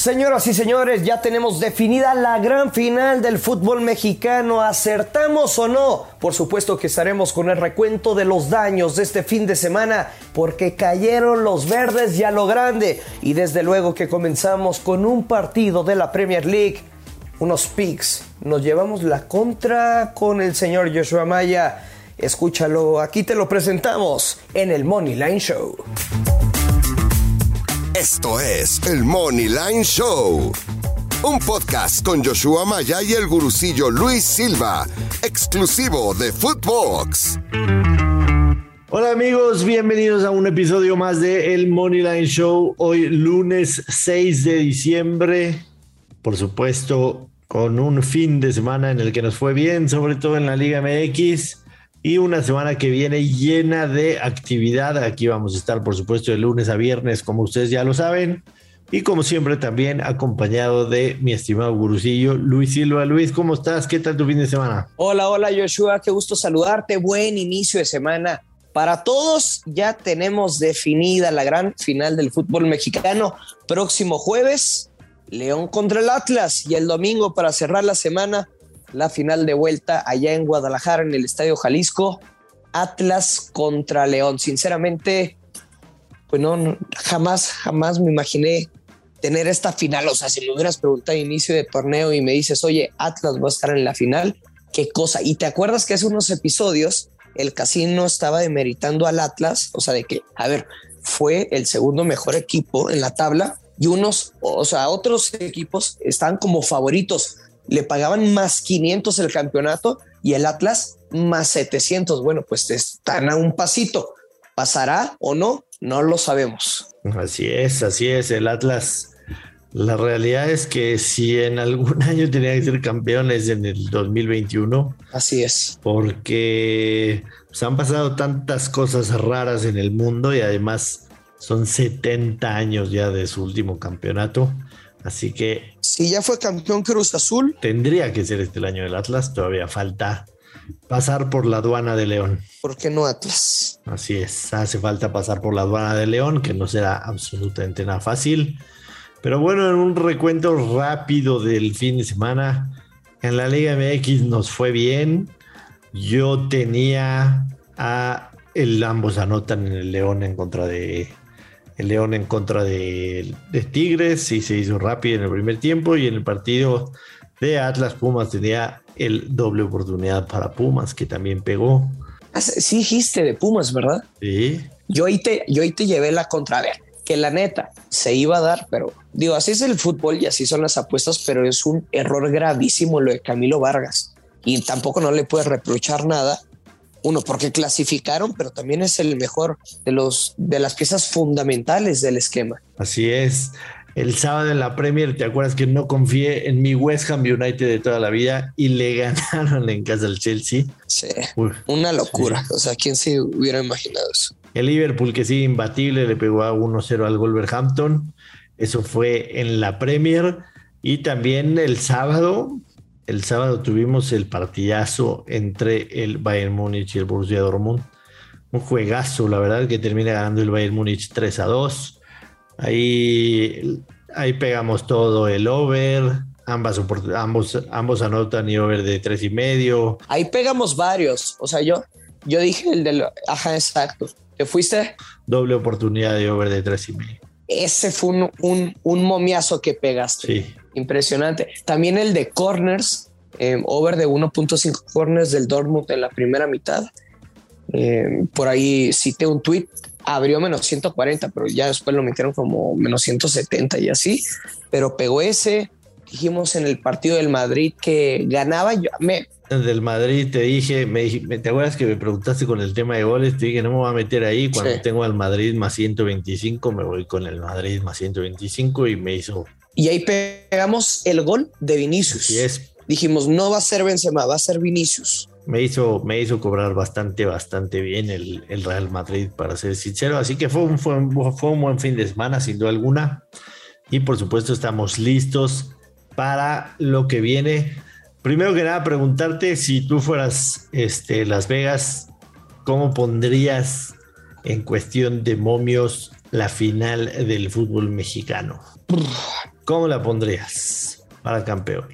Señoras y señores, ya tenemos definida la gran final del fútbol mexicano. ¿Acertamos o no? Por supuesto que estaremos con el recuento de los daños de este fin de semana porque cayeron los verdes ya lo grande. Y desde luego que comenzamos con un partido de la Premier League. Unos picks. Nos llevamos la contra con el señor Joshua Maya. Escúchalo, aquí te lo presentamos en el Money Line Show. Esto es el Money Line Show, un podcast con Joshua Maya y el gurucillo Luis Silva, exclusivo de Footbox. Hola amigos, bienvenidos a un episodio más de El Money Line Show. Hoy lunes 6 de diciembre, por supuesto, con un fin de semana en el que nos fue bien, sobre todo en la Liga MX y una semana que viene llena de actividad. Aquí vamos a estar, por supuesto, de lunes a viernes, como ustedes ya lo saben. Y como siempre, también acompañado de mi estimado gurucillo, Luis Silva. Luis, ¿cómo estás? ¿Qué tal tu fin de semana? Hola, hola, Joshua. Qué gusto saludarte. Buen inicio de semana. Para todos, ya tenemos definida la gran final del fútbol mexicano. Próximo jueves, León contra el Atlas. Y el domingo, para cerrar la semana, la final de vuelta allá en Guadalajara, en el Estadio Jalisco, Atlas contra León. Sinceramente, pues no, jamás, jamás me imaginé tener esta final. O sea, si me hubieras preguntado a inicio de torneo y me dices, oye, Atlas va a estar en la final, qué cosa. Y te acuerdas que hace unos episodios el casino estaba demeritando al Atlas, o sea, de que, a ver, fue el segundo mejor equipo en la tabla y unos, o sea, otros equipos están como favoritos le pagaban más 500 el campeonato y el Atlas más 700. Bueno, pues están a un pasito. ¿Pasará o no? No lo sabemos. Así es, así es. El Atlas, la realidad es que si en algún año tenía que ser campeones en el 2021. Así es. Porque se pues, han pasado tantas cosas raras en el mundo y además son 70 años ya de su último campeonato. Así que. Si ya fue campeón Cruz Azul. Tendría que ser este el año del Atlas. Todavía falta pasar por la aduana de León. ¿Por qué no Atlas? Así es. Hace falta pasar por la aduana de León, que no será absolutamente nada fácil. Pero bueno, en un recuento rápido del fin de semana, en la Liga MX nos fue bien. Yo tenía a el ambos anotan en el León en contra de el León en contra de, Tigres y se hizo rápido en el primer tiempo y en el partido de Atlas Pumas tenía el doble oportunidad para Pumas que también pegó. Ah, sí dijiste de Pumas, ¿verdad? Sí. Yo ahí te, yo ahí te llevé la contra. ver, que la neta se iba a dar, pero digo, así es el fútbol y así son las apuestas, pero es un error gravísimo lo de Camilo Vargas. Y tampoco no le puedes reprochar nada uno, porque clasificaron, pero también es el mejor de los de las piezas fundamentales del esquema. Así es. El sábado en la Premier, ¿te acuerdas que no confié en mi West Ham United de toda la vida y le ganaron en casa al Chelsea? Sí, una locura. O sea, ¿quién se hubiera imaginado eso? El Liverpool, que sí, imbatible, le pegó a 1-0 al Wolverhampton. Eso fue en la Premier. Y también el sábado, el sábado tuvimos el partidazo entre el Bayern Múnich y el Borussia Dortmund. Un juegazo, la verdad, que termina ganando el Bayern Múnich 3 a 2. Ahí, ahí pegamos todo el over. Ambas, ambos, ambos anotan y over de tres y medio. Ahí pegamos varios. O sea, yo, yo dije el del. Ajá, exacto. ¿Te fuiste? Doble oportunidad de over de tres y medio. Ese fue un, un, un momiazo que pegaste. Sí impresionante. También el de corners, eh, over de 1.5 corners del Dortmund en la primera mitad. Eh, por ahí cité un tweet, abrió menos 140, pero ya después lo metieron como menos 170 y así, pero pegó ese. Dijimos en el partido del Madrid que ganaba. Yo, me, del Madrid te dije, me, ¿te acuerdas que me preguntaste con el tema de goles? Te dije, no me voy a meter ahí. Cuando tengo al Madrid más 125, me voy con el Madrid más 125 y me hizo y ahí pegamos el gol de Vinicius. es. Dijimos, no va a ser Benzema, va a ser Vinicius. Me hizo, me hizo cobrar bastante, bastante bien el, Real Madrid, para ser sincero. Así que fue un, fue, fue un buen fin de semana, sin duda alguna. Y por supuesto estamos listos para lo que viene. Primero que nada, preguntarte si tú fueras este, Las Vegas, ¿cómo pondrías en cuestión de momios la final del fútbol mexicano? ¿Cómo la pondrías para campeón?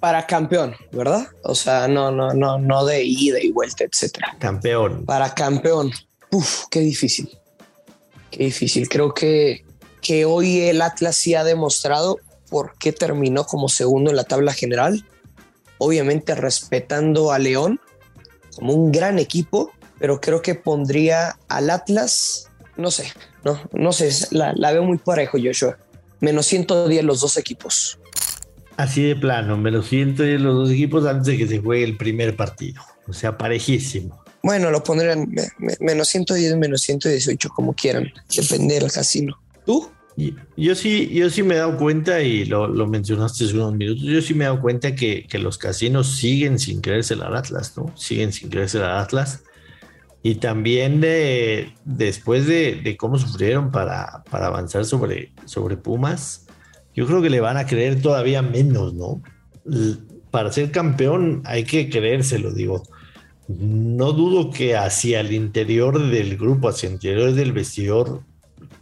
Para campeón, ¿verdad? O sea, no, no, no, no de ida y vuelta, etcétera. Campeón. Para campeón. Uf, qué difícil. Qué difícil. Creo que, que hoy el Atlas sí ha demostrado por qué terminó como segundo en la tabla general. Obviamente respetando a León como un gran equipo, pero creo que pondría al Atlas, no sé, no, no sé, la, la veo muy parejo, Joshua. Menos 110 los dos equipos. Así de plano, menos 110 los dos equipos antes de que se juegue el primer partido. O sea, parejísimo. Bueno, lo pondrían menos 110, menos 118, como quieran. Depende del casino. ¿Tú? Yo sí, yo sí me he dado cuenta, y lo, lo mencionaste hace unos minutos, yo sí me he dado cuenta que, que, los casinos siguen sin creerse al Atlas, ¿no? Siguen sin creerse al Atlas. Y también de, después de, cómo sufrieron para, para, avanzar sobre, sobre Pumas, yo creo que le van a creer todavía menos, ¿no? Para ser campeón hay que creérselo, digo. No dudo que hacia el interior del grupo, hacia el interior del vestidor,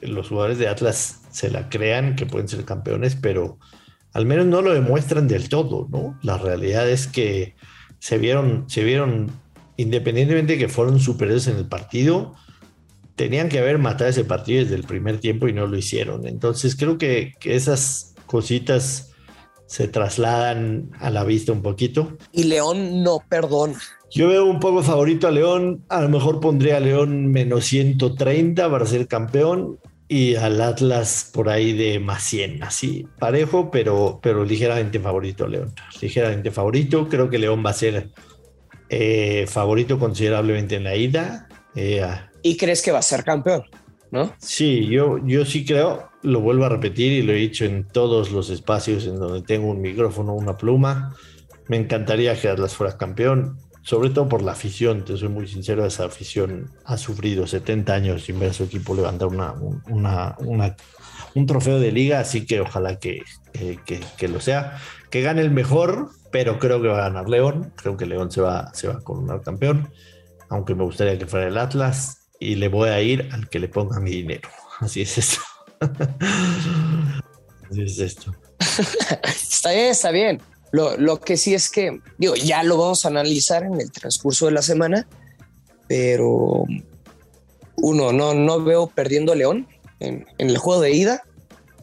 los jugadores de Atlas se la crean que pueden ser campeones, pero al menos no lo demuestran del todo, ¿no? La realidad es que se vieron, se vieron, independientemente de que fueron superiores en el partido, tenían que haber matado ese partido desde el primer tiempo y no lo hicieron. Entonces creo que, que esas cositas se trasladan a la vista un poquito. Y León no perdona. Yo veo un poco favorito a León, a lo mejor pondría a León menos 130 para ser campeón y al Atlas por ahí de más 100, así parejo, pero, pero ligeramente favorito León. Ligeramente favorito, creo que León va a ser eh, favorito considerablemente en la ida. Eh, ¿Y crees que va a ser campeón? ¿No? Sí, yo, yo sí creo, lo vuelvo a repetir y lo he dicho en todos los espacios en donde tengo un micrófono, una pluma. Me encantaría que Atlas fuera campeón sobre todo por la afición, te soy muy sincero, esa afición ha sufrido 70 años sin ver a su equipo levantar una, una, una, un trofeo de liga, así que ojalá que, que, que, lo sea, que gane el mejor, pero creo que va a ganar León, creo que León se va, se va a coronar campeón, aunque me gustaría que fuera el Atlas, y le voy a ir al que le ponga mi dinero, así es esto. así es esto. está bien, está bien. Lo, lo, que sí es que, digo, ya lo vamos a analizar en el transcurso de la semana, pero uno, no, no veo perdiendo León en, en el juego de ida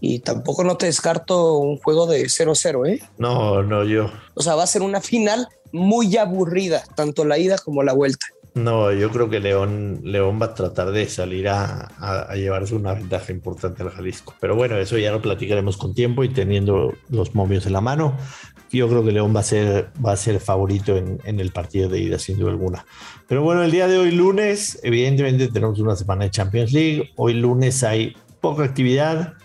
y tampoco no te descarto un juego de 0-0, ¿eh? No, no, yo. O sea, va a ser una final muy aburrida, tanto la ida como la vuelta. No, yo creo que León, León va a tratar de salir a, a, a, llevarse una ventaja importante al Jalisco. Pero bueno, eso ya lo platicaremos con tiempo y teniendo los momios en la mano. Yo creo que León va a ser, va a ser favorito en, en, el partido de ida, sin duda alguna. Pero bueno, el día de hoy, lunes, evidentemente tenemos una semana de Champions League. Hoy lunes hay poca actividad.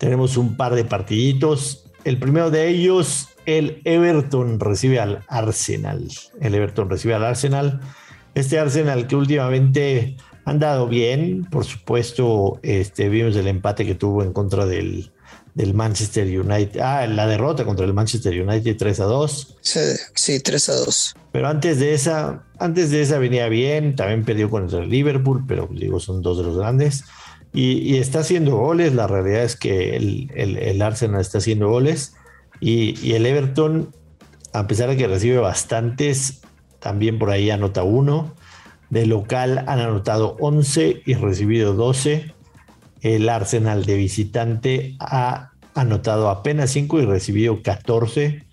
Tenemos un par de partiditos. El primero de ellos, el Everton recibe al Arsenal. El Everton recibe al Arsenal. Este Arsenal que últimamente han dado bien, por supuesto, este, vimos el empate que tuvo en contra del, del Manchester United. Ah, la derrota contra el Manchester United 3 a 2. Sí, sí, 3 a 2. Pero antes de esa, antes de esa venía bien, también perdió contra el Liverpool, pero digo, son dos de los grandes. Y, está haciendo goles, la realidad es que el, Arsenal está haciendo goles. Y, y, el Everton, a pesar de que recibe bastantes, también por ahí anota uno. De local han anotado 11 y recibido 12. El Arsenal de visitante ha anotado apenas 5 y recibido 14.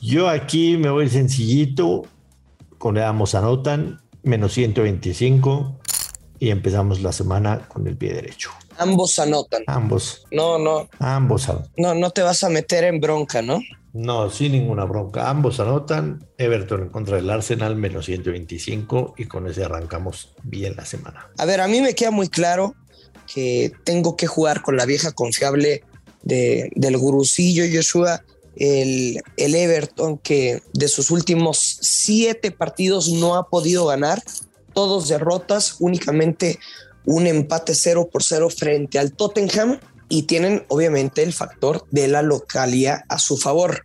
Yo aquí me voy sencillito. Con ambos anotan, menos 125. Y empezamos la semana con el pie derecho. Ambos anotan. Ambos. No, no. Ambos anotan. No, no te vas a meter en bronca, ¿no? No, sin ninguna bronca. Ambos anotan. Everton en contra del Arsenal, menos 125. Y con ese arrancamos bien la semana. A ver, a mí me queda muy claro que tengo que jugar con la vieja confiable de, del gurucillo Joshua, el, el, Everton, que de sus últimos siete partidos no ha podido ganar, todos derrotas, únicamente un empate 0 por 0 frente al Tottenham y tienen obviamente el factor de la localía a su favor.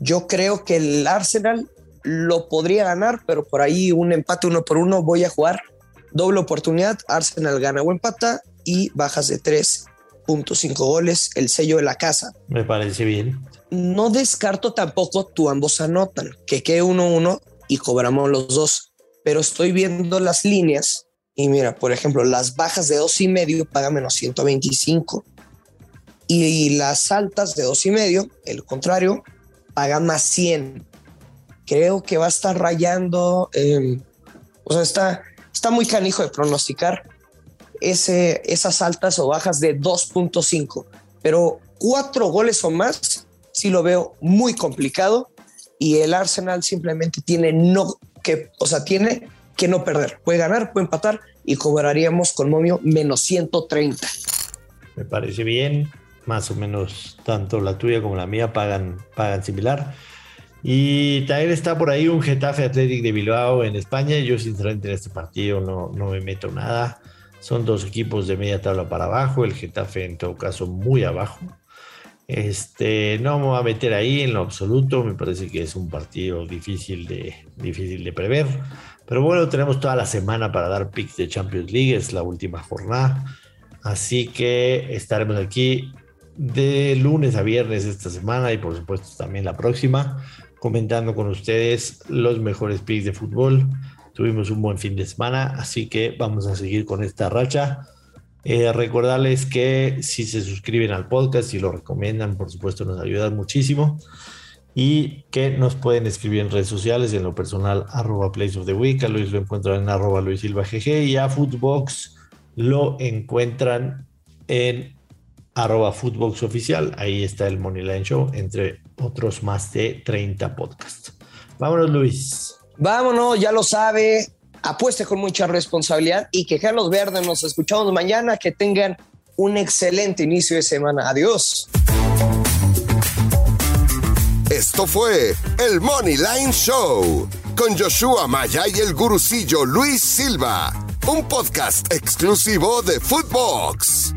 Yo creo que el Arsenal lo podría ganar, pero por ahí un empate uno por uno voy a jugar doble oportunidad, Arsenal gana o empata y bajas de tres 2.5 goles, el sello de la casa. Me parece bien. No descarto tampoco tu ambos anotan, que quede 1-1 y cobramos los dos, pero estoy viendo las líneas y mira, por ejemplo, las bajas de dos y medio pagan menos 125 y las altas de dos y medio, el contrario, pagan más 100. Creo que va a estar rayando, em, o sea, está, está muy canijo de pronosticar ese, esas altas o bajas de 2.5, pero cuatro goles o más sí lo veo muy complicado y el Arsenal simplemente tiene no que, o sea, tiene que no perder. Puede ganar, puede empatar y cobraríamos con momio menos 130. Me parece bien, más o menos tanto la tuya como la mía pagan, pagan similar. Y también está por ahí un Getafe Athletic de Bilbao en España. Yo sinceramente en este partido no, no me meto nada. Son dos equipos de media tabla para abajo. El Getafe en todo caso muy abajo. Este, no me voy a meter ahí en lo absoluto. Me parece que es un partido difícil de, difícil de prever. Pero bueno, tenemos toda la semana para dar picks de Champions League. Es la última jornada. Así que estaremos aquí de lunes a viernes esta semana y por supuesto también la próxima comentando con ustedes los mejores picks de fútbol. Tuvimos un buen fin de semana, así que vamos a seguir con esta racha. Eh, recordarles que si se suscriben al podcast y lo recomiendan, por supuesto, nos ayudan muchísimo. Y que nos pueden escribir en redes sociales, en lo personal, arroba Place of the Week. A Luis lo encuentran en arroba Luis Silva GG y a Footbox lo encuentran en arroba Footbox Oficial. Ahí está el Moneyline Show, entre otros más de 30 podcasts. Vámonos, Luis. Vámonos, ya lo sabe. Apueste con mucha responsabilidad y que los verdes. Nos escuchamos mañana. Que tengan un excelente inicio de semana. Adiós. Esto fue el Moneyline Show con Joshua Maya y el gurucillo Luis Silva, un podcast exclusivo de Footbox.